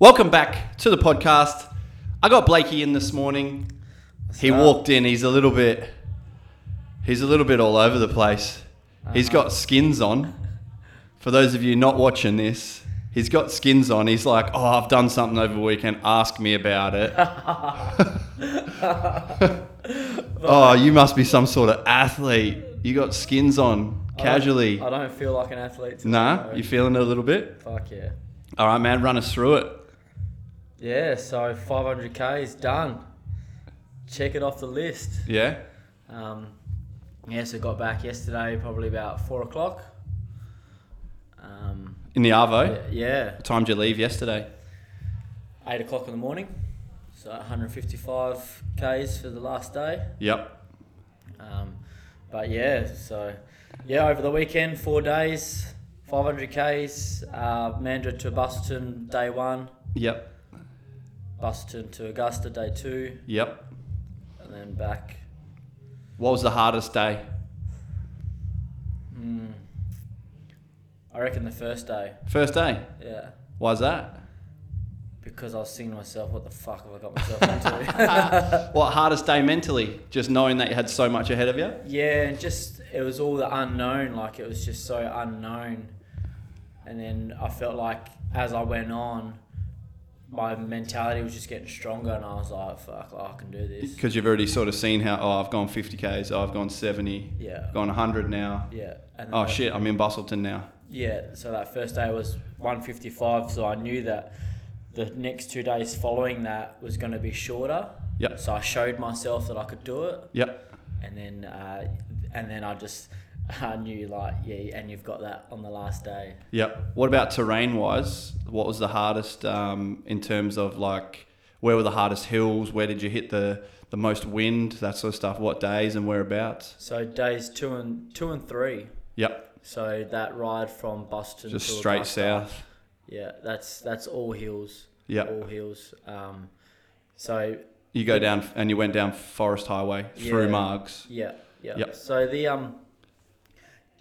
Welcome back to the podcast. I got Blakey in this morning. he up? walked in. He's a little bit. He's a little bit all over the place. He's Uh-huh. got skins on. For those of you not watching this, he's got skins on. He's like, "Oh, I've done something over the weekend. Ask me about it." oh, you must be some sort of athlete. You got skins on I don't- casually. I don't feel like an athlete. Today, Nah, though. you feeling it a little bit? Fuck yeah. All right, man. Run us through it. Yeah, so 500k is done. Check it off the list. Yeah. Um, yeah, so got back yesterday, probably about four o'clock. Um, In the Arvo. yeah, What time did you leave yesterday? eight o'clock in the morning. So 155 k's for the last day. Yep. Um, but yeah, so yeah, over the weekend, four days, 500 k's. Uh, Mandurah to Busselton, day one. Yep. Busselton to Augusta, day two, Yep. and then back. What was the hardest day? Hmm. I reckon the first day, First day. yeah, Why's that? because I was thinking to myself, what the fuck have I got myself into? What hardest day mentally? Just knowing that you had so much ahead of you. yeah, and just it was all the unknown. Like it was just so unknown, and then I felt like as I went on, my mentality was just getting stronger, and I was like, fuck, like, I can do this. Because you've already sort of seen how oh I've gone 50 k's, oh I've gone 70, Yeah, gone 100 now. yeah. And Oh shit, I'm in Busselton now. Yeah, so that first day was 155, so I knew that the next two days following that was going to be shorter. Yep. So I showed myself that I could do it, Yep. and then uh, and then I just I knew like yeah, and you've got that on the last day. Yep. What about terrain wise? What was the hardest um, in terms of like where were the hardest hills? Where did you hit the the most wind? That sort of stuff. What days and whereabouts? So days two and two and three. Yep. So that ride from Boston Just to straight Augusta, south. Yeah, that's that's all hills. Yeah, All hills. Um, so You go down and you went down Forest Highway through Yeah. Margs. Yeah, yeah. Yep. So the um,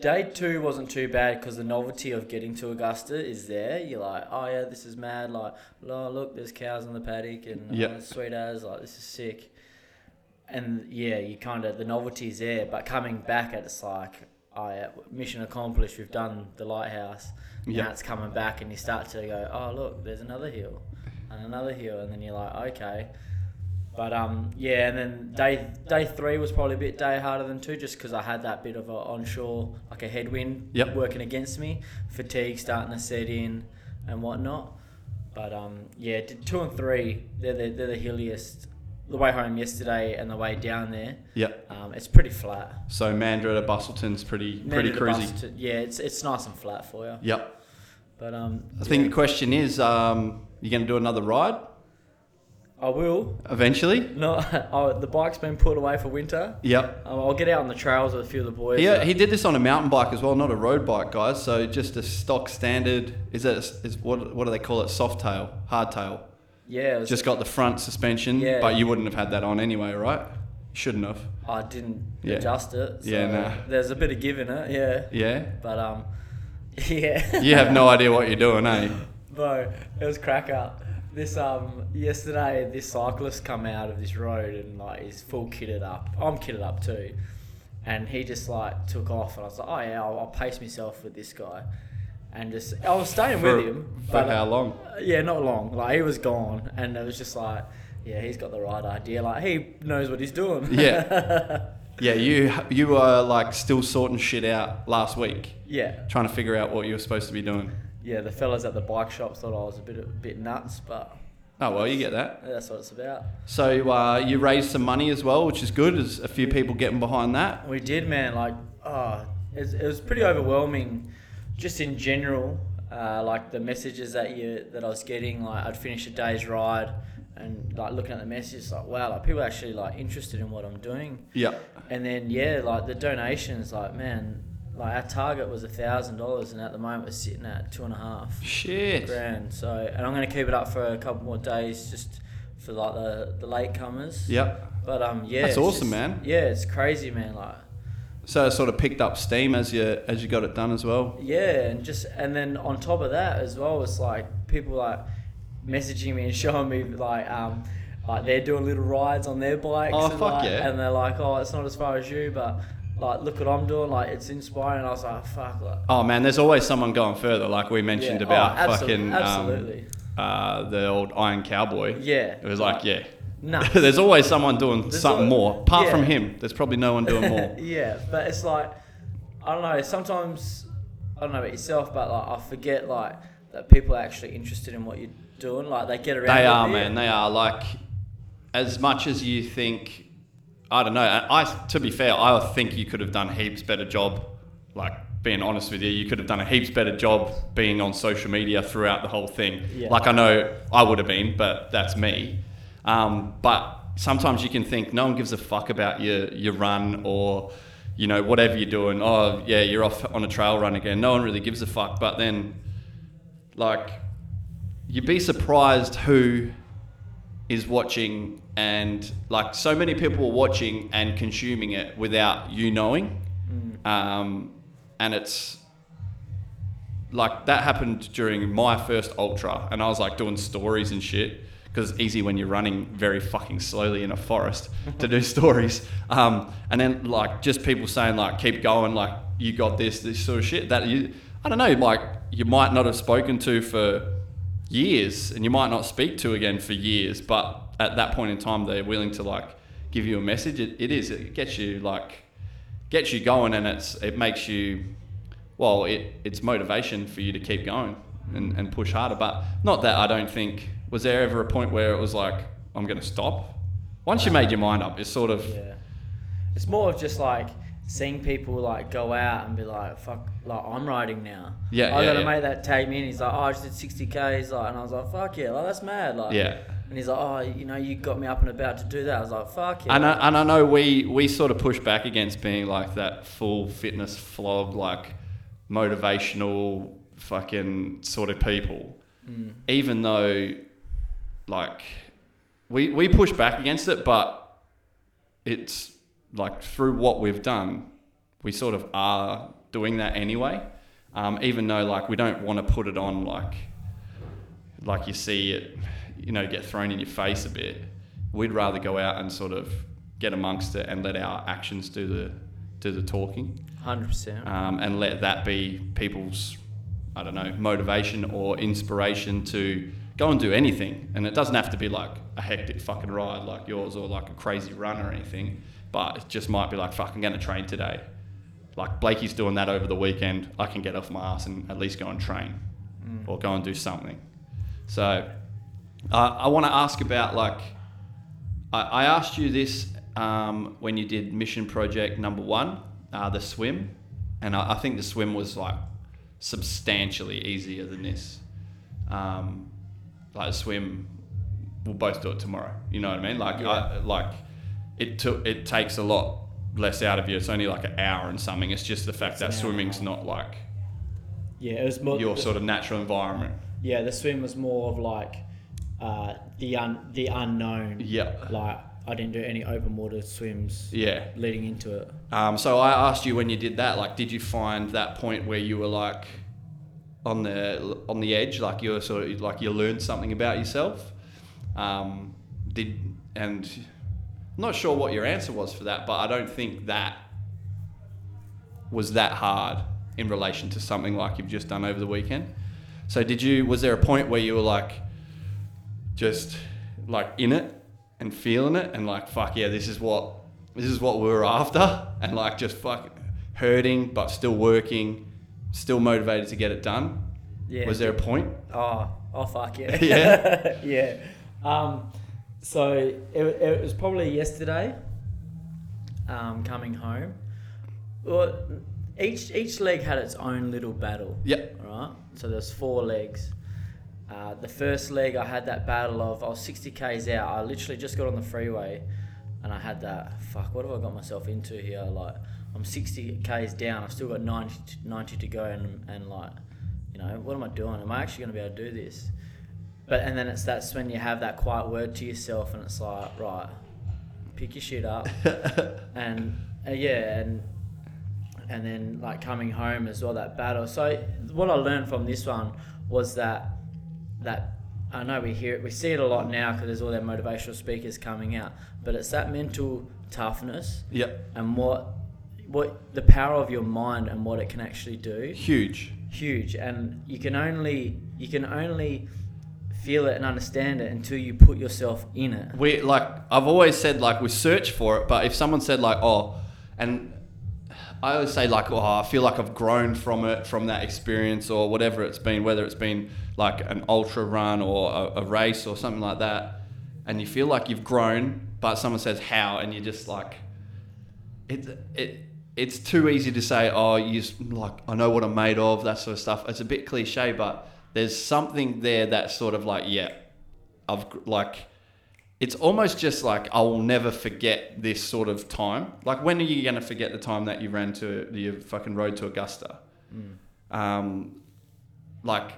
day two wasn't too bad because the novelty of getting to Augusta is there. You're like, oh yeah, this is mad. Like, oh look, there's cows in the paddock and uh, Yep. oh, sweet as like this is sick. And yeah, you kind of the novelty's there, but coming back, it's like, oh yeah, mission accomplished. We've done the lighthouse. Yep. Now it's coming back, and you start to go, oh look, there's another hill, and another hill, and then you're like, okay. But um, yeah, and then day day three was probably a bit day harder than two, just because I had that bit of a onshore, like a headwind Yep. working against me, fatigue starting to set in, and whatnot. But um, yeah, two and three, they're the, they're the hilliest. The way home yesterday and the way down there, Yep. um, it's pretty flat. So Mandurah to Busselton's pretty pretty Mandurah to cruisy. Yeah, it's it's nice and flat for you. Yep. But um, I think yeah, the question is, um, you going to do another ride I will. eventually? No, oh, the bike's been put away for winter. Yep. Um, I'll get out on the trails with a few of the boys. Yeah, he did this on a mountain bike as well, not a road bike, guys. So just a stock standard. Is it? Is what? What do they call it? Soft tail, hard tail. yeah, Just got the front suspension, Yeah. but you wouldn't have had that on anyway, right? Shouldn't have. I didn't Yeah. adjust it. So Yeah, nah. There's a bit of give in it, yeah. Yeah. But um, yeah. You have no idea what you're doing, eh? Bro, it was crack up. This um yesterday, this cyclist come out of this road and like he's full kitted up. I'm kitted up too, and he just like took off, and I was like, oh yeah, I'll, I'll pace myself with this guy, and just I was staying For- with him, For but how long? Uh, yeah, not long. Like he was gone, and it was just like, yeah, he's got the right idea. Like he knows what he's doing. Yeah. Yeah, you you were like still sorting shit out last week, yeah, trying to figure out what you were supposed to be doing. Yeah. The fellas at the bike shop thought I was a bit a bit nuts, but Oh well, you get that. that's what it's about. So uh, you raised some money as well, which is good. There's a few people getting behind that. We did, man. Like, oh, it was, it was pretty overwhelming, just in general. Uh, like the messages that you that I was getting. Like, I'd finish a day's ride, and like looking at the messages, like, wow, like people are actually like interested in what I'm doing. Yeah. And then yeah, like the donations, like man, like our target was a thousand dollars, and at the moment we're sitting at two and a half Shit. grand. So, and I'm gonna keep it up for a couple more days, just for like the the late comers. Yep. But um, yeah, That's it's awesome, just- man. Yeah, it's crazy, man. Like. So it sort of picked up steam as you as you got it done as well. Yeah, and just and then on top of that as well, it's like people like messaging me and showing me like um like they're doing little rides on their bikes. Oh, and, fuck like, yeah. And they're like, oh, it's not as far as you, but like look what I'm doing. Like it's inspiring. I was like, fuck. Like, Oh man, there's always someone going further, like we mentioned Yeah. about Oh, absolute- fucking absolutely. Um, uh, the old Iron Cowboy. yeah. It was like, yeah. No. there's always someone doing There's something more. Apart yeah. from him, there's probably no one doing more. yeah, but it's like I don't know. Sometimes I don't know about yourself, but like I forget like that people are actually interested in what you're doing. Like they get around. They are, man. They are. Like, as much as you think, I don't know. I, to be fair, I think you could have done heaps better job. Like, being honest with you, you could have done a heaps better job being on social media throughout the whole thing. Yeah. Like, I know I would have been, but that's me. Um, but sometimes you can think no one gives a fuck about your your run or you know whatever you're doing. Oh yeah, you're off on a trail run again. No one really gives a fuck. But then, like, you'd be surprised who is watching and like so many people are watching and consuming it without you knowing. Um, and it's like that happened during my first ultra. And i was like doing stories and shit. Because it's easy when you're running very fucking slowly in a forest to do stories. Um, and then like just people saying like keep going like you got this this sort of shit that you i don't know like you might not have spoken to for years and you might not speak to again for years but at that point in time they're willing to like give you a message. It, it is it gets you like gets you going and it's it makes you well it, it's motivation for you to keep going and, and push harder. But not that i don't think was there ever a point where it was like i'm going to stop? Once you made your mind up it's sort of Yeah. It's more of just like seeing people like go out and be like, fuck, like I'm riding now. Yeah, I yeah, got a yeah. mate that tagged me and he's like, oh, I just did 60 Ks. Like, and I was like, fuck yeah, like that's mad. Like, yeah And he's like, oh, you know, you got me up and about to do that. I was like, fuck yeah. And I, and I know we, we sort of push back against being like that full fitness flog, like motivational fucking sort of people. Mm. Even though, like, we, we push back against it, but it's like through what we've done, we sort of are doing that anyway. Um, even though, like, we don't want to put it on like, like you see it, you know, get thrown in your face a bit. We'd rather go out and sort of get amongst it and let our actions do the do the talking, 100%. um, and let that be people's, I don't know, motivation or inspiration to go and do anything. And it doesn't have to be like a hectic fucking ride like yours or like a crazy run or anything, but it just might be like, fuck, I'm going to train today. Like Blakey's doing that over the weekend. I can get off my ass and at least go and train or go and do something. So uh, I want to ask about like I, I asked you this um, when you did mission project number one, uh, the swim, and I, I think the swim was like substantially easier than this. Um, like swim, we'll both do it tomorrow. You know what I mean? Like I, like it took it takes a lot less out of you. It's only like an hour and something. It's just the fact It's that swimming's not like yeah, it was more. your sort of natural environment. Yeah, the swim was more of like uh, the un- the unknown. Yeah. Like I didn't do any open water swims Yeah. leading into it. Um, so I asked you when you did that, like, did you find that point where you were like on the on the edge, like you were sort of like you learned something about yourself? Um, did and not sure what your answer was for that, but I don't think that was that hard in relation to something like you've just done over the weekend. So did you? Was there a point where you were like just like in it and feeling it and like fuck yeah, this is what this is what we're after, and like just fuck hurting but still working, still motivated to get it done. Yeah. Was there a point? Oh, oh fuck yeah. Yeah? yeah. Um, so it, it was probably yesterday. Um, coming home. Well, each each leg had its own little battle. Yep. Right. So there's four legs. Uh, the first leg, I had that battle of I was 60 k's out. I literally just got on the freeway, and I had that fuck. What have I got myself into here? Like I'm 60 k's down. I've still got 90 to, 90 to go, and and like, you know, what am I doing? Am I actually going to be able to do this? But and then it's that's when you have that quiet word to yourself, and it's like, right, pick your shit up, and uh, yeah, and and then like coming home as well that battle. So what I learned from this one was that that I know we hear it, we see it a lot now because there's all their motivational speakers coming out, but it's that mental toughness Yep. and what what the power of your mind and what it can actually do Huge. huge and you can only you can only feel it and understand it until you put yourself in it We like I've always said like we search for it, but if someone said like oh, and I always say like oh I feel like I've grown from it from that experience or whatever it's been, whether it's been like an ultra run or a, a race or something like that, and you feel like you've grown, but someone says how, and you're just like it it. It's too easy to say, oh, you like I know what I'm made of, that sort of stuff. It's a bit cliche, but there's something there that's sort of like, yeah, I've like it's almost just like I will never forget this sort of time. Like when are you gonna forget the time that you ran to your fucking road to Augusta? Um, like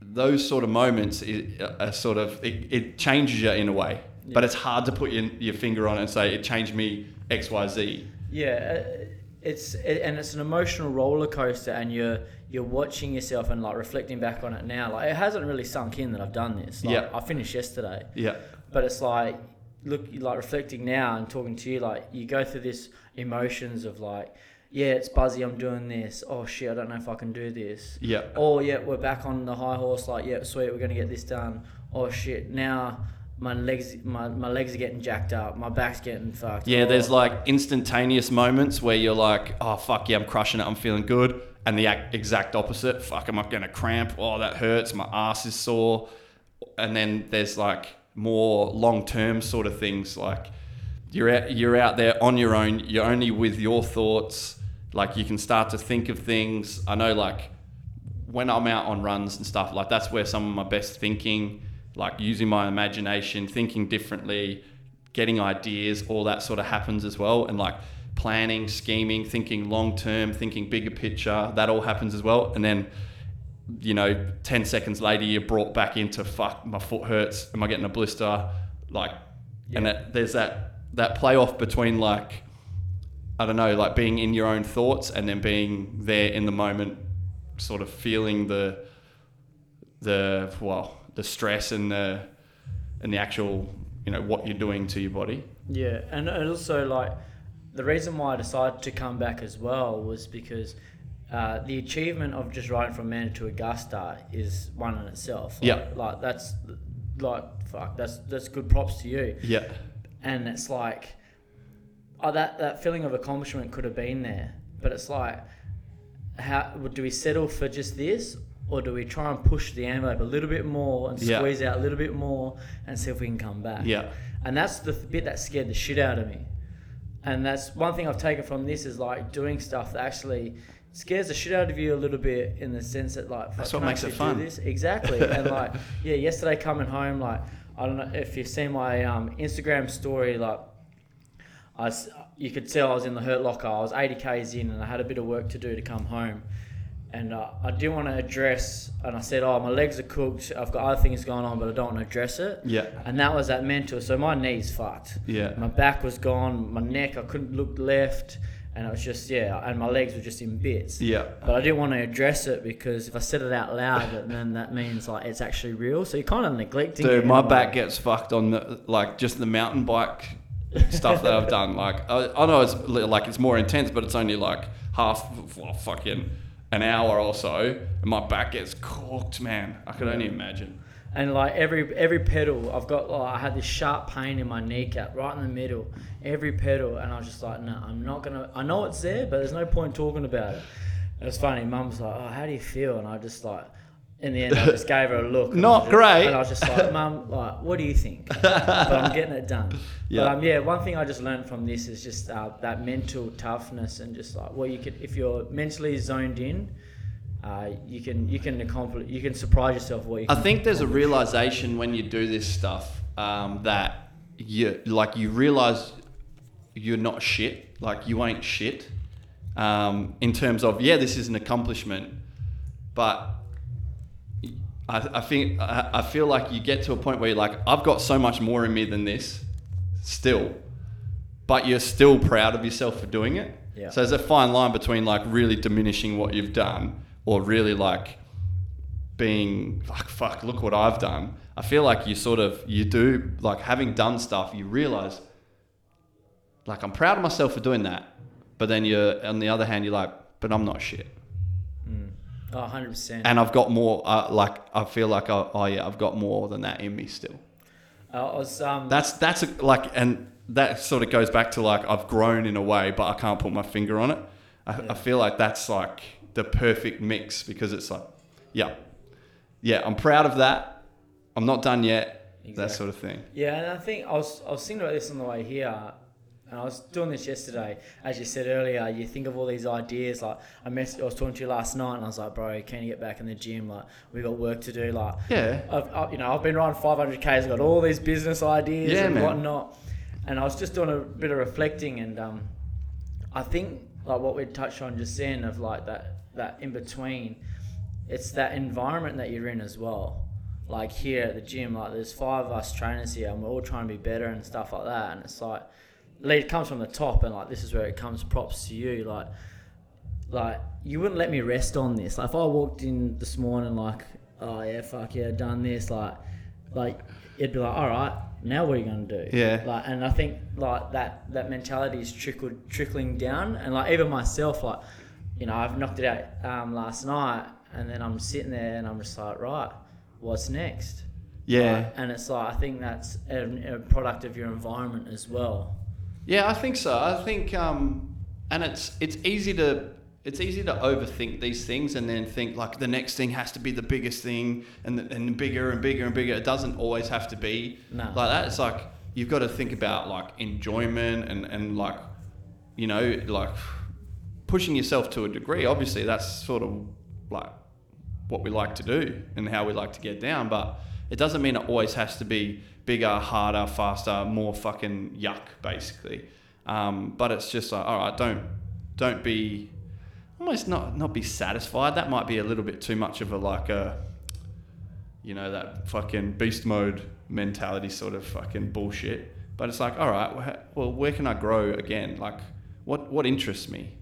those sort of moments i- are sort of it, it changes you in a way, but it's hard to put your, your finger on it and say it changed me X Y Z. Yeah, uh, it's it, and it's an emotional roller coaster, and you're you're watching yourself and like reflecting back on it now. Like it hasn't really sunk in that I've done this. Like, Yeah. I finished yesterday, Yeah, but it's like look like reflecting now and talking to you. Like you go through this emotions of like, yeah, it's buzzy. I'm doing this. Oh shit, I don't know if I can do this. yeah, Oh yeah, we're back on the high horse. Like yeah, sweet, we're gonna get this done. Oh shit, now. My legs, my, my legs are getting jacked up. My back's getting fucked. yeah. There's like instantaneous moments where you're like, oh fuck yeah, I'm crushing it, I'm feeling good, and the exact opposite. Fuck, am I gonna cramp? Oh, that hurts. My ass is sore. And then there's like more long term sort of things like you're out, you're out there on your own. You're only with your thoughts. Like you can start to think of things. I know like when I'm out on runs and stuff like that's where some of my best thinking, like using my imagination, thinking differently, getting ideas, all that sort of happens as well. And like planning, scheming, thinking long term, thinking bigger picture, that all happens as well. And then you know, 10 seconds later, you're brought back into fuck, my foot hurts. Am I getting a blister? Like, and that, there's that, that play off between like, I don't know, like being in your own thoughts and then being there in the moment, sort of feeling the, the, well, the stress and the, and the actual, you know, what you're doing to your body. Yeah, and also like the reason why I decided to come back as well was because uh, the achievement of just riding from Manor to Augusta is one in itself. Like, Yeah. like that's like fuck, that's that's good props to you. Yeah. And it's like, oh, that that feeling of accomplishment could have been there, but it's like, how do we settle for just this? Or do we try and push the envelope a little bit more and Yeah. squeeze out a little bit more and see if we can come back? Yeah. And that's the bit that scared the shit out of me. And that's one thing I've taken from this is like doing stuff that actually scares the shit out of you a little bit in the sense that like That's what makes it fun. This? Exactly. and like yeah, yesterday coming home like I don't know if you've seen my um, Instagram story like I you could tell I was in the hurt locker. I was 80 k's in and I had a bit of work to do to come home. And uh, I didn't want to address, and I said, "Oh, my legs are cooked. I've got other things going on, but I don't want to address it." Yeah. And that was that mental. So my knees fucked. Yeah. My back was gone. My neck, I couldn't look left, and it was just yeah. And my legs were just in bits. Yeah. But I didn't want to address it because if I said it out loud, then that means like it's actually real. So you're kind of neglecting. Dude, my back gets fucked on the like just the mountain bike stuff that I've done. Like I, I know it's like it's more intense, but it's only like half well, fucking an hour or so, and my back gets cooked, man. I could only imagine. And like every every pedal, I've got like I had this sharp pain in my kneecap right in the middle. Every pedal, and I was just like, no, I'm not gonna. I know it's there, but there's no point talking about it. It was funny. Mum was like, oh, how do you feel? And I just like, in the end, I just gave her a look. Not was- great. And I was just like, Mum, like, what do you think? but I'm getting it done. Yeah. But um, yeah, one thing I just learned from this is just uh, that mental toughness and just like, well, you could if you're mentally zoned in. Uh, you can you can accomplish you can surprise yourself what you I think there's a realization when you do this stuff um, that you like you realize you're not shit. Like you ain't shit. Um, in terms of yeah, this is an accomplishment, but I, I think I, I feel like you get to a point where you're like, I've got so much more in me than this, still, but you're still proud of yourself for doing it. Yeah. So there's a fine line between like really diminishing what you've done or really like being like fuck look what i've done I feel like you sort of you do like having done stuff, you realize like I'm proud of myself for doing that, but then you're on the other hand you're like, but I'm not shit, Oh, 100%. and I've got more. Uh, like I feel like I, oh yeah, I've got more than that in me still. I was um, That's that's a, like, and that sort of goes back to like I've grown in a way, but I can't put my finger on it. I, Yeah. I feel like that's like the perfect mix because it's like, yeah, yeah, I'm proud of that. I'm not done yet. Exactly. That sort of thing. Yeah, and I think I was I was thinking about this on the way here, and I was doing this yesterday. As you said earlier, you think of all these ideas. Like I mess, I was talking to you last night, and I was like, "Bro, can you get back in the gym? Like we got work to do. Like Yeah. I've, I, you know, I've been riding 500 k's. I've got all these business ideas Yeah, and man. whatnot. And I was just doing a bit of reflecting, and um, I think like what we touched on just then of like that that in between, it's that environment that you're in as well. Like here at the gym, like there's five of us trainers here, and we're all trying to be better and stuff like that. And it's like, lead comes from the top, and like this is where it comes. Props to you, like like you wouldn't let me rest on this. Like if I walked in this morning like, oh yeah, fuck yeah, done this, like like it'd be like, all right, now what are you gonna do? Yeah. Like and I think like that that mentality is trickled trickling down and like even myself, like, you know, I've knocked it out um, last night and then I'm sitting there and I'm just like, right, what's next? Yeah. Like, and it's like I think that's a, a product of your environment as well. Yeah, I think so. I think, um, and it's it's easy to it's easy to overthink these things and then think like the next thing has to be the biggest thing and and bigger and bigger and bigger. It doesn't always have to be No. like that. It's like you've got to think about like enjoyment and and like you know like pushing yourself to a degree. Obviously, that's sort of like what we like to do and how we like to get down, but it doesn't mean it always has to be bigger, harder, faster, more fucking yuck, basically. Um, but it's just like, all right, don't don't be almost not not be satisfied. That might be a little bit too much of a like a you know that fucking beast mode mentality sort of fucking bullshit. But it's like, all right, well, where can I grow again? Like, what what interests me?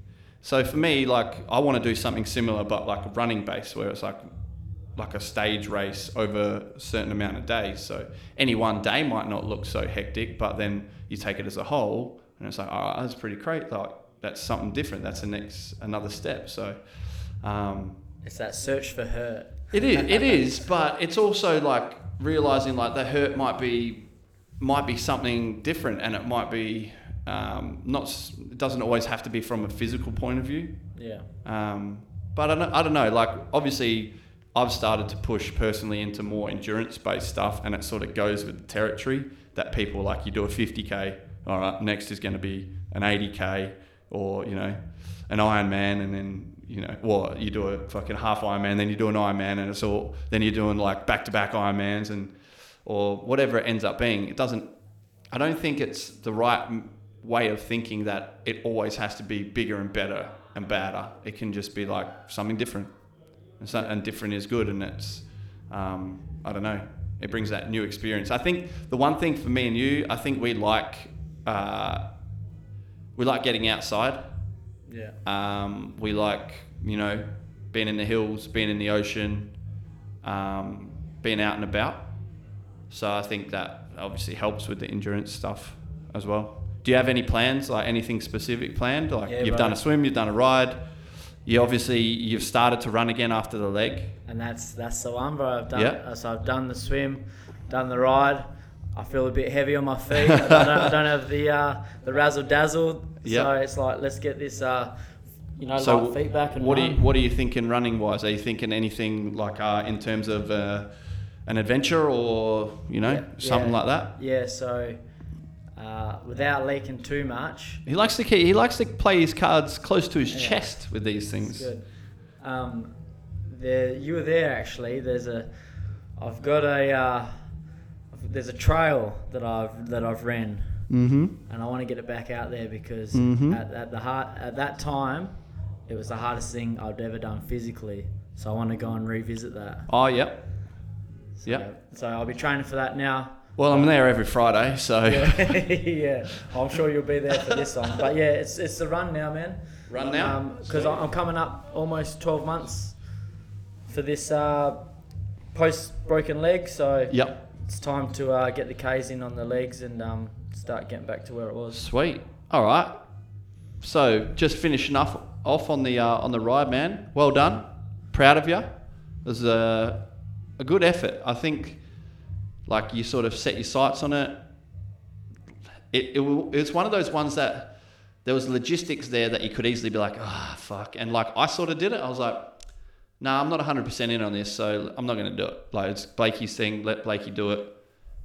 So for me, like, I want to do something similar, but like a running base, where it's like like a stage race over a certain amount of days. So any one day might not look so hectic, but then you take it as a whole, and it's like, right, that's pretty great. Like, that's something different. That's the next another step. So. Um, It's that search for hurt. it is, it is, but it's also like realizing like the hurt might be might be something different, and it might be um, not. It doesn't always have to be from a physical point of view. Yeah. Um, but I don't, I don't know. Like obviously, I've started to push personally into more endurance-based stuff, and it sort of goes with the territory that people like. You do a 50k. All right, next is going to be an 80k, or you know, an Ironman, and then you know, well, you do a fucking half Ironman, then you do an Ironman, and it's all. Then you're doing like back-to-back Ironmans, and or whatever it ends up being. It doesn't. I don't think it's the right way of thinking that it always has to be bigger and better and badder. It can just be like something different, and, so, and different is good. And it's, um, I don't know, it brings that new experience. I think the one thing for me and you, I think we like, uh, we like getting outside. Yeah. Um, we like, you know, being in the hills, being in the ocean, um, being out and about. So I think that obviously helps with the endurance stuff as well. Do you have any plans, like anything specific planned? Like Yeah, you've bro. done a swim, you've done a ride. You obviously you've started to run again after the leg. And that's that's the one, bro. I've done uh, so I've done the swim, done the ride. I feel a bit heavy on my feet. I, don't, I don't have the uh, the razzle dazzle. So it's like let's get this uh, you know So light feet back and what run. are you, what are you thinking running wise? Are you thinking anything like uh, in terms of uh, an adventure or you know Yeah, something yeah. like that? Yeah. So uh, without leaking too much, He likes to keep, he likes to play his cards close to his Yeah. chest with these things. good. Um, there you were there actually. There's a I've got a uh, there's a trail that I've that I've ran. Mm-hmm. and I want to get it back out there because Mhm. at, at the heart at that time, it was the hardest thing I'd ever done physically. So I want to go and revisit that. Oh, yep. So, Yep. So I'll be training for that now. Well, I'm there every Friday, so Yeah, yeah. I'm sure you'll be there for this one. But yeah, it's it's the run now, man. run now. Because Sweet. I'm coming up almost 12 months for this uh, post broken leg. So Yep. it's time to uh, get the K's in on the legs and um, start getting back to where it was. Sweet. All right. So just finishing off off on the uh, on the ride, man. Well done. Proud of you. It was a a good effort. I think, like you sort of set your sights on it. It it, w- it was one of those ones that there was logistics there that you could easily be like, ah, fuck. And like I sort of did it. I was like, nah, I'm not 100% in on this, so I'm not going to do it. Like it's Blakey's thing. Let Blakey do it.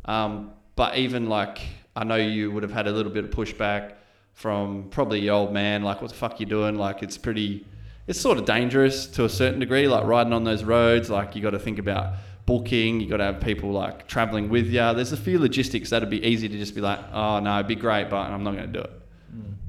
Um, but even like I know you would have had a little bit of pushback from probably your old man, like what the fuck you doing? Like it's pretty, it's sort of dangerous to a certain degree, like riding on those roads. Like you got to think about booking, you've got to have people like traveling with you. There's a few logistics that'd be easy to just be like, oh no, it'd be great, but I'm not going to do it.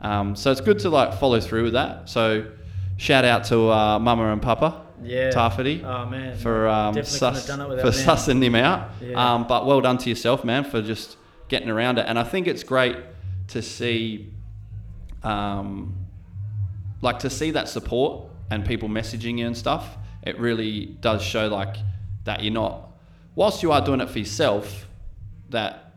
Um, so it's good to like follow through with that. So shout out to uh, Mama and Papa. Yeah. Tarfity Oh man. for um, sus- have done it for sussing him out. Yeah. Um, but well done to yourself, man, for just getting around it. And I think it's great to see, um, like to see that support and people messaging you and stuff. It really does show like that you're not, whilst you are doing it for yourself, that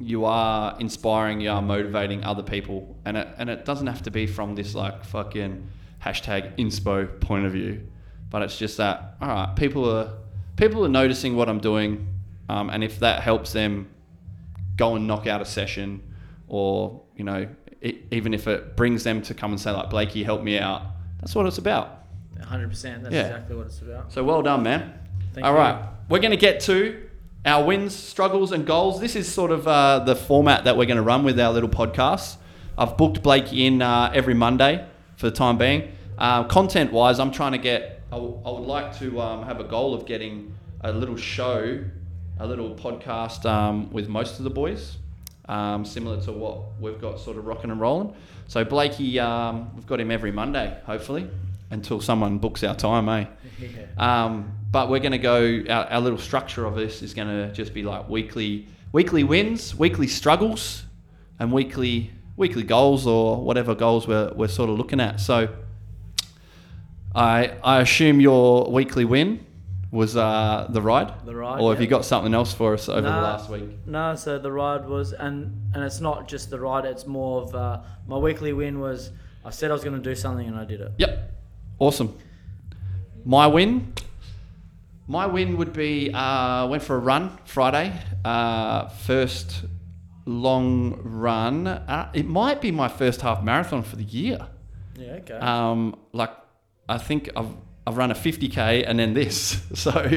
you are inspiring, you are motivating other people, and it and it doesn't have to be from this like fucking hashtag inspo point of view, but it's just that all right, people are people are noticing what I'm doing, um, and if that helps them go and knock out a session, or you know, e even if it brings them to come and say like Blakey, help me out, that's what it's about. 100%. That's Yeah. exactly what it's about. So well done, man. Thank All you. right, we're going to get to our wins, struggles, and goals. This is sort of uh, the format that we're going to run with our little podcast. I've booked Blayke in uh, every Monday for the time being. Uh, content wise, I'm trying to get, I, w- I would like to um, have a goal of getting a little show, a little podcast um, with most of the boys, um, similar to what we've got sort of rocking and rolling. So Blakey, um, we've got him every Monday, hopefully, until someone books our time, eh? Yeah. Um, but we're going to go. Our, our little structure of this is going to just be like weekly, weekly wins, weekly struggles, and weekly weekly goals or whatever goals we're, we're sort of looking at. So, I I assume your weekly win was uh, the ride, The ride, or have you got something else for us over the last week? No, so the ride was, and and it's not just the ride. It's more of uh, my weekly win was. I said I was going to do something and I did it. Yep, awesome. My win. My win would be uh, went for a run Friday. Uh, first long run. Uh, it might be my first half marathon for the year. Yeah. Okay. Um, like I think I've I've run a 50k and then this. So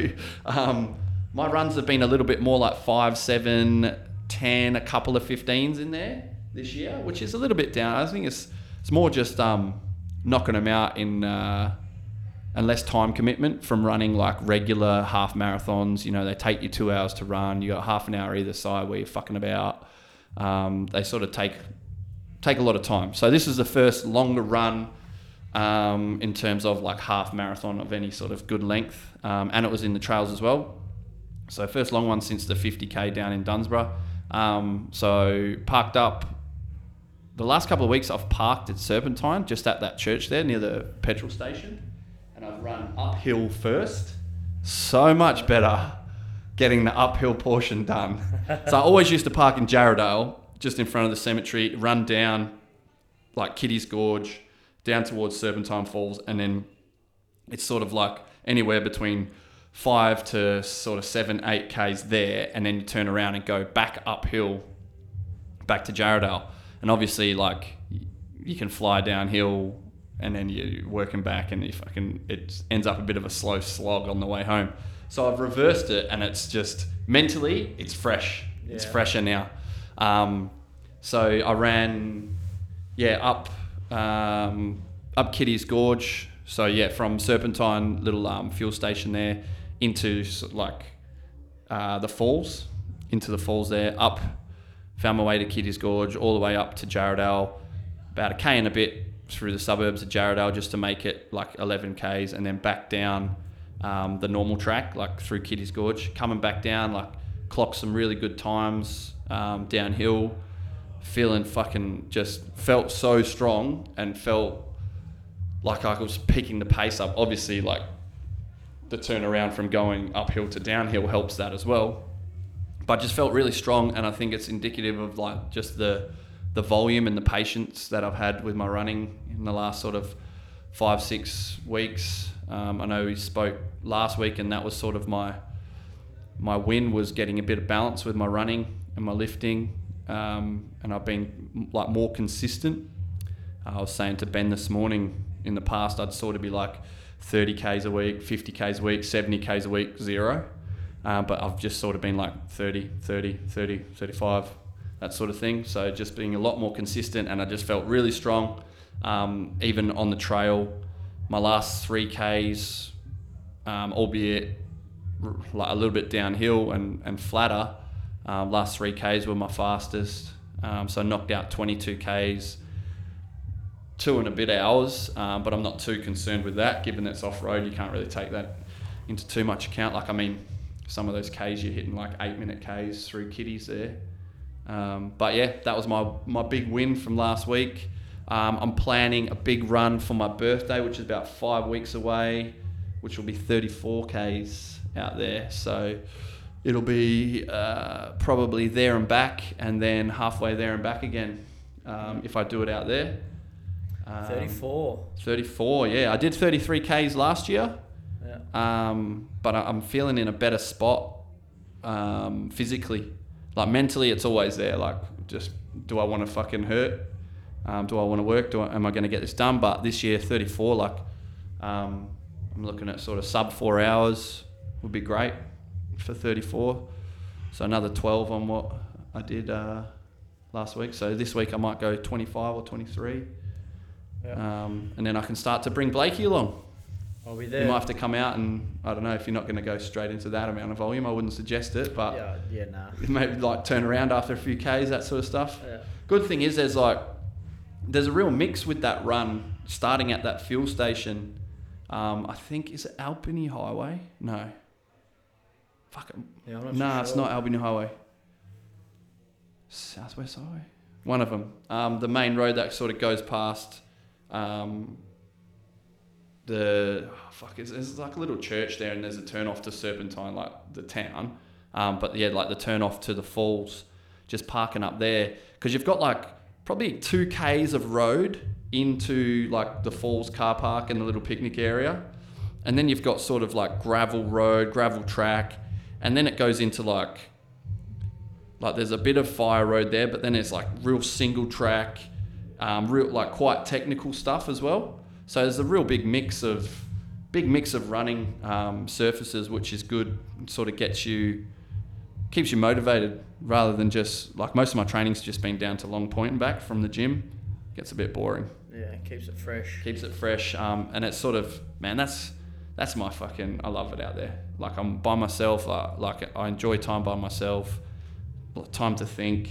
um, my runs have been a little bit more like five, seven, ten, a couple of 15s in there this year, which is a little bit down. I think it's it's more just um, knocking them out in. Uh, and less time commitment from running like regular half marathons. You know, they take you two hours to run. You got half an hour either side where you're fucking about. Um, they sort of take take a lot of time. So this is the first longer run um, in terms of like half marathon of any sort of good length, um, and it was in the trails as well. So first long one since the 50k down in Dunsborough. Um, so parked up. The last couple of weeks I've parked at Serpentine, just at that church there near the petrol station, and I've run uphill first. So much better getting the uphill portion done. so I always used to park in Jarradale, just in front of the cemetery, run down like Kitty's Gorge, down towards Serpentine Falls, and then it's sort of like anywhere between five to sort of seven, eight Ks there, and then you turn around and go back uphill back to Jarradale. And obviously, like, you can fly downhill and then you're working back, and you fucking, it ends up a bit of a slow slog on the way home. So I've reversed it, and it's just mentally, it's fresh. It's fresher now. Um, so I ran, yeah, up um, up Kitty's Gorge. So yeah, from Serpentine little um, fuel station there into like uh, the falls, into the falls there, up, found my way to Kitty's Gorge, all the way up to Jarradale, about a k and a bit through the suburbs of Jarradale just to make it like 11 k's, and then back down um, the normal track like through Kitty's Gorge, coming back down like clocked some really good times um, downhill, feeling fucking just felt so strong and felt like I was picking the pace up. Obviously, like the turnaround from going uphill to downhill helps that as well. But just felt really strong, and I think it's indicative of like just the the volume and the patience that I've had with my running in the last sort of five six weeks. Um, I know we spoke last week, and that was sort of my my win was getting a bit of balance with my running and my lifting, um, and I've been like more consistent. I was saying to Ben this morning. In the past, I'd sort of be like 30 k's a week, 50 k's a week, 70 k's a week, zero. Um, but I've just sort of been like 30, 30, 30, 35, that sort of thing. So just being a lot more consistent, and I just felt really strong. Um, even on the trail, my last three k's, um, albeit like a little bit downhill and, and flatter, um, last three k's were my fastest. Um, so I knocked out 22 k's two and a bit hours, um, but I'm not too concerned with that, given it's off road. You can't really take that into too much account. Like, I mean, some of those Ks you're hitting like eight minute Ks through Kitty's there. Um, but yeah, that was my, my big win from last week. Um, I'm planning a big run for my birthday, which is about five weeks away, which will be 34 Ks out there. So it'll be uh, probably there and back, and then halfway there and back again um, if I do it out there. Um, 34. 34, yeah. I did 33 Ks last year. Um, but I'm feeling in a better spot um, physically. Like mentally, it's always there. Like, just do I want to fucking hurt? Um, do I want to work? Do I, am I going to get this done? But this year, 34, like, um, I'm looking at sort of sub four hours would be great for 34. So another 12 on what I did uh, last week. So this week I might go 25 or 23. Yeah. Um, and then I can start to bring Blakey along. I'll be You might have to come out and I don't know if you're not going to go straight into that amount of volume. I wouldn't suggest it, but yeah, yeah, nah. maybe like turn around after a few k's, that sort of stuff. Yeah. Good thing is there's like there's a real mix with that run starting at that fuel station. Um, I think is it Albany Highway? No. Fuck it. Yeah, Nah, sure. it's not Albany Highway. Southwest Highway. One of them. Um, the main road that sort of goes past um, the oh, fuck. It's, it's like a little church there, and there's a turn off to Serpentine, like the town. Um, but yeah, like the turn off to the falls, just parking up there because you've got like probably two k's of road into like the falls car park and the little picnic area, and then you've got sort of like gravel road, gravel track, and then it goes into like like there's a bit of fire road there, but then it's like real single track, um, real like quite technical stuff as well. So there's a real big mix of big mix of running um, surfaces, which is good. Sort of gets you keeps you motivated rather than just like most of my training's just been down to Long Point and back from the gym. Gets a bit boring. Yeah, keeps it fresh. Keeps it fresh, um, and it's sort of man, that's that's my fucking. I love it out there. Like I'm by myself. Like, like I enjoy time by myself. Time to think.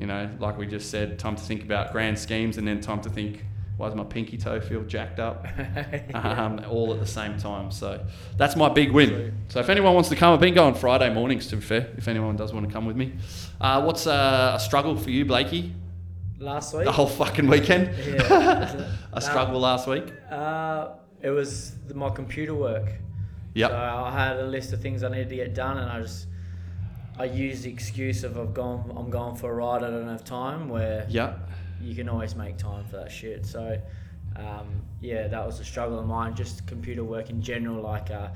You know, like we just said, time to think about grand schemes, and then time to think. Why does my pinky toe feel jacked up? um, all at the same time. So that's my big win. So if anyone wants to come, I've been going Friday mornings. To be fair, if anyone does want to come with me, uh, what's uh, a struggle for you, Blakey? Last week. The whole fucking weekend. Yeah. a struggle last week. Uh, it was the, my computer work. Yep. So I had a list of things I needed to get done, and I just I used the excuse of I've gone I'm going for a ride. I don't have time. Where Yep. You can always make time for that shit. So um, yeah, that was a struggle of mine. Just computer work in general, like uh,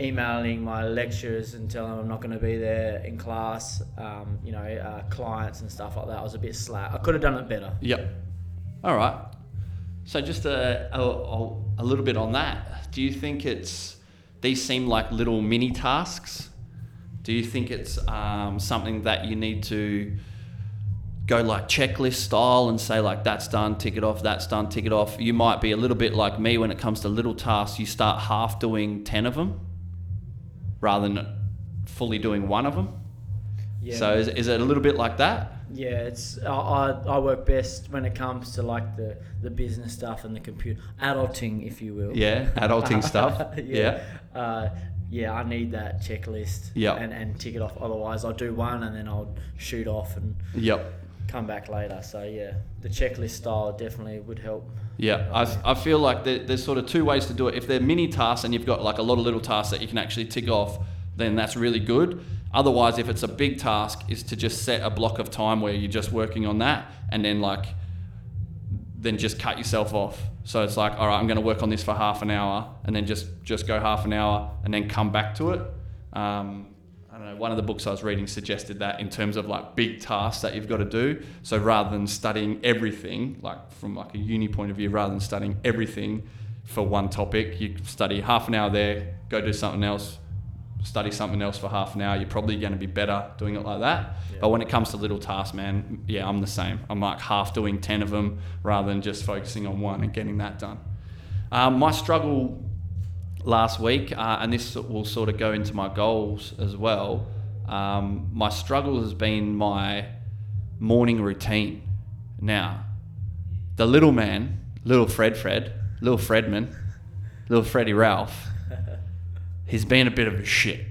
emailing my lecturers and telling them I'm not going to be there in class. Um, you know, uh, clients and stuff like that. I was a bit slack. I could have done it better. Yep. All right. So just a, a, a- little bit on that. Do you think it's these seem like little mini tasks? Do you think it's um, something that you need to go like checklist style and say like that's done, tick it off, that's done, tick it off? You might be a little bit like me when it comes to little tasks. You start half doing ten of them rather than fully doing one of them. Yeah. So is, is it a little bit like that? Yeah, it's I, I, work best when it comes to like the, the business stuff and the computer adulting, if you will. Yeah, adulting stuff. yeah. Uh, yeah, I need that checklist. Yeah. And and tick it off. Otherwise, I'll do one and then I'll shoot off and Yep. Come back later. So yeah, the checklist style definitely would help. Yeah, I, I feel like there, there's sort of two ways to do it. If they're mini tasks and you've got like a lot of little tasks that you can actually tick off, then that's really good. Otherwise, if it's a big task, is to just set a block of time where you're just working on that, and then like, then just cut yourself off. So it's like, all right, I'm going to work on this for half an hour, and then just just go half an hour, and then come back to it. Um, know. One of the books I was reading suggested that in terms of like big tasks that you've got to do. So rather than studying everything, like from like a uni point of view, rather than studying everything for one topic, you study half an hour there, go do something else, study something else for half an hour. You're probably going to be better doing it like that. Yeah. But when it comes to little tasks, man, yeah, I'm the same. I'm like half doing ten of them rather than just focusing on one and getting that done. Um, my struggle last week, uh, and this will sort of go into my goals as well. Um, my struggle has been my morning routine. Now, the little man, little Fred Fred, little Fredman, little Freddie Ralph, he's been a bit of a shit.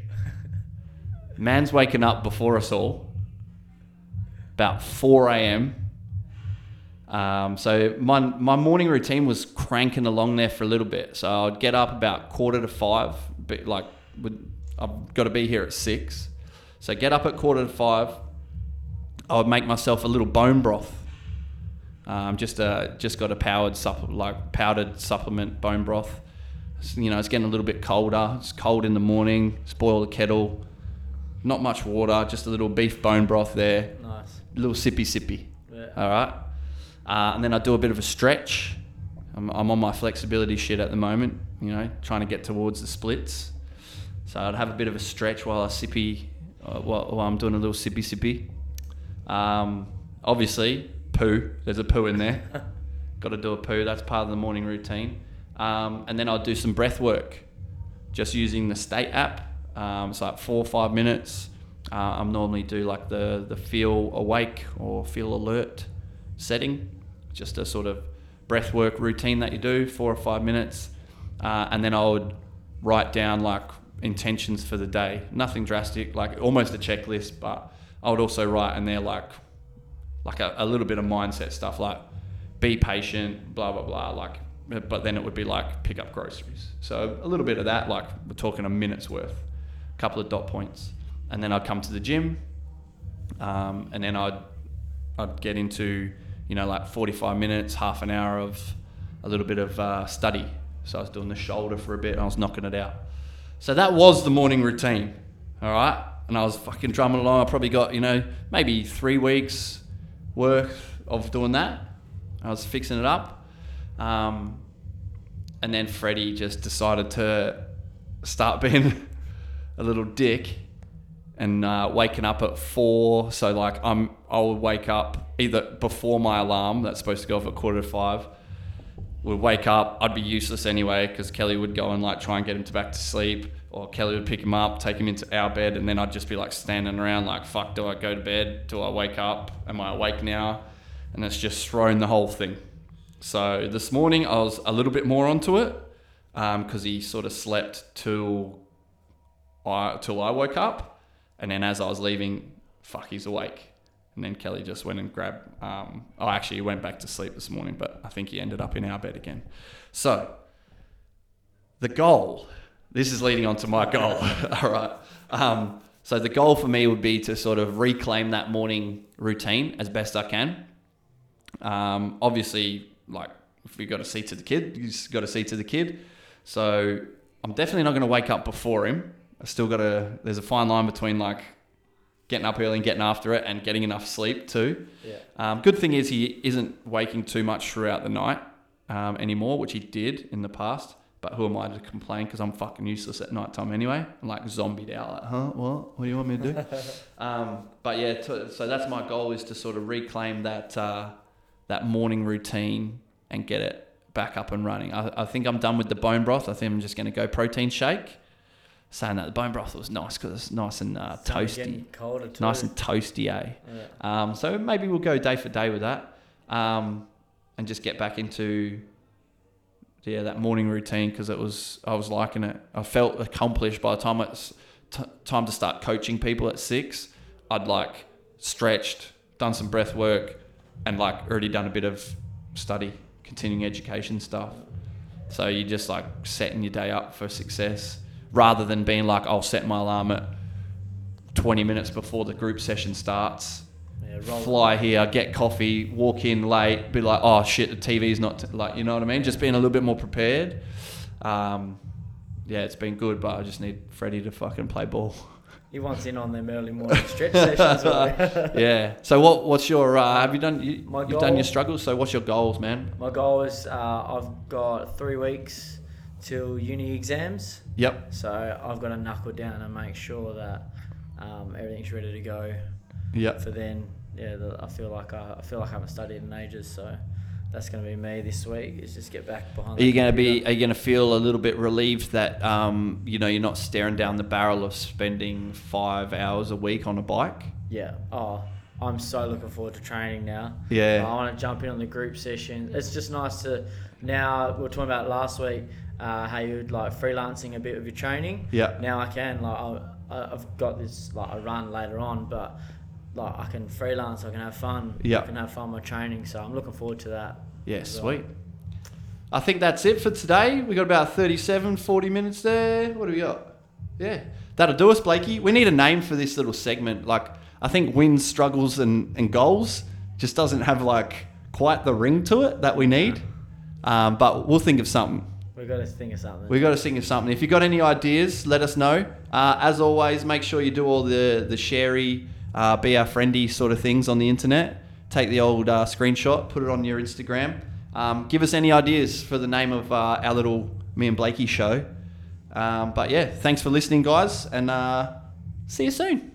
Man's waking up before us all, about 4 a.m. Um, so my, my morning routine was cranking along there for a little bit. So I'd get up about quarter to five, but like would, I've got to be here at six. So get up at quarter to five. I would make myself a little bone broth. Um, just uh, just got a powered supple- like powdered supplement bone broth. You know, it's getting a little bit colder. It's cold in the morning. Spoil the kettle. Not much water. Just a little beef bone broth there. Nice. A little sippy sippy. Yeah. All right. Uh, and then I do a bit of a stretch. I'm, I'm on my flexibility shit at the moment, you know, trying to get towards the splits. So I'd have a bit of a stretch while I sippy, uh, while, while I'm doing a little sippy sippy. Um, obviously, poo. There's a poo in there. Got to do a poo. That's part of the morning routine. Um, and then I'll do some breath work, just using the State app. Um, it's like four or five minutes. Uh, I'm normally do like the the feel awake or feel alert setting, just a sort of breath work routine that you do, four or five minutes, uh, and then I would write down like intentions for the day. Nothing drastic, like almost a checklist, but I would also write in there like like a, a little bit of mindset stuff, like be patient, blah blah blah, like. But then it would be like pick up groceries. So a little bit of that, like we're talking a minute's worth, a couple of dot points, and then I'd come to the gym, um, and then I'd I'd get into you know like 45 minutes, half an hour of a little bit of uh, study. So I was doing the shoulder for a bit, and I was knocking it out. So that was the morning routine, all right. And I was fucking drumming along. I probably got you know maybe three weeks worth of doing that. I was fixing it up, um, and then Freddie just decided to start being a little dick and uh, waking up at four. So like I'm, I would wake up either before my alarm that's supposed to go off at quarter to five. Would wake up. I'd be useless anyway because Kelly would go and like try and get him to back to sleep, or Kelly would pick him up, take him into our bed, and then I'd just be like standing around like, fuck, do I go to bed? Do I wake up? Am I awake now? And it's just thrown the whole thing. So this morning I was a little bit more onto it because he sort of slept till I till I woke up, and then as I was leaving, fuck, he's awake. And then Kelly just went and grabbed. Um, oh, actually, he went back to sleep this morning, but I think he ended up in our bed again. So the goal. This is leading on to my goal. All right. Um, so the goal for me would be to sort of reclaim that morning routine as best I can. Um, obviously, like if we got to see to the kid, you just got to see to the kid. So I'm definitely not going to wake up before him. I still got to. There's a fine line between like getting up early and getting after it, and getting enough sleep too. Yeah. Um, good thing is he isn't waking too much throughout the night um, anymore, which he did in the past. But who am I to complain? Because I'm fucking useless at night time anyway. I'm like zombied out. Like, huh? What? What do you want me to do? um, but yeah, to, so that's my goal is to sort of reclaim that uh, that morning routine and get it back up and running. I, I think I'm done with the bone broth. I think I'm just going to go protein shake. Saying that the bone broth was nice because it's nice and uh, toasty, nice and toasty, eh? Yeah. Um, so maybe we'll go day for day with that, um, and just get back into yeah that morning routine because it was I was liking it. I felt accomplished by the time it's t- time to start coaching people at six. I'd like stretched, done some breath work, and like already done a bit of study, continuing education stuff. So you're just like setting your day up for success rather than being like, I'll set my alarm at 20 minutes before the group session starts. Yeah, roll- Fly here, get coffee, walk in late, be like, oh shit, the TV's not t-, like, you know what I mean? Just being a little bit more prepared. Um, yeah, it's been good, but I just need Freddie to fucking play ball. He wants in on them early morning stretch sessions. yeah. So what? What's your? Uh, have you done? You, My you've done your struggles. So what's your goals, man? My goal is uh, I've got three weeks till uni exams, Yep. so I've got to knuckle down and make sure that um, everything's ready to go Yep. for then. Yeah, the, I feel like I, I feel like I haven't studied in ages, so that's going to be me this week. Is just get back behind. Are you going to be? Are you going to feel a little bit relieved that um, you know you're not staring down the barrel of spending five hours a week on a bike? Yeah. Oh, I'm so looking forward to training now. Yeah. I want to jump in on the group session. It's just nice to now. We are talking about last week uh, how you would like freelancing a bit of your training. Yeah. Now I can like I, I've got this like a run later on, but like I can freelance. I can have fun. Yeah. I can have fun with training. So I'm looking forward to that. Yeah, well. sweet. I think that's it for today. We got about 37, 40 minutes there. What do we got? Yeah, that'll do us, Blakey. We need a name for this little segment. Like, I think wins, struggles, and, and goals just doesn't have like quite the ring to it that we need. Um, but we'll think of something. We've got to think of something. We got to think of something. If you got any ideas, let us know. Uh, as always, make sure you do all the the sharey, uh, be our friendy sort of things on the internet. Take the old uh, screenshot, put it on your Instagram. Um, give us any ideas for the name of uh, our little me and Blakey show. Um, but yeah, thanks for listening, guys, and uh, see you soon.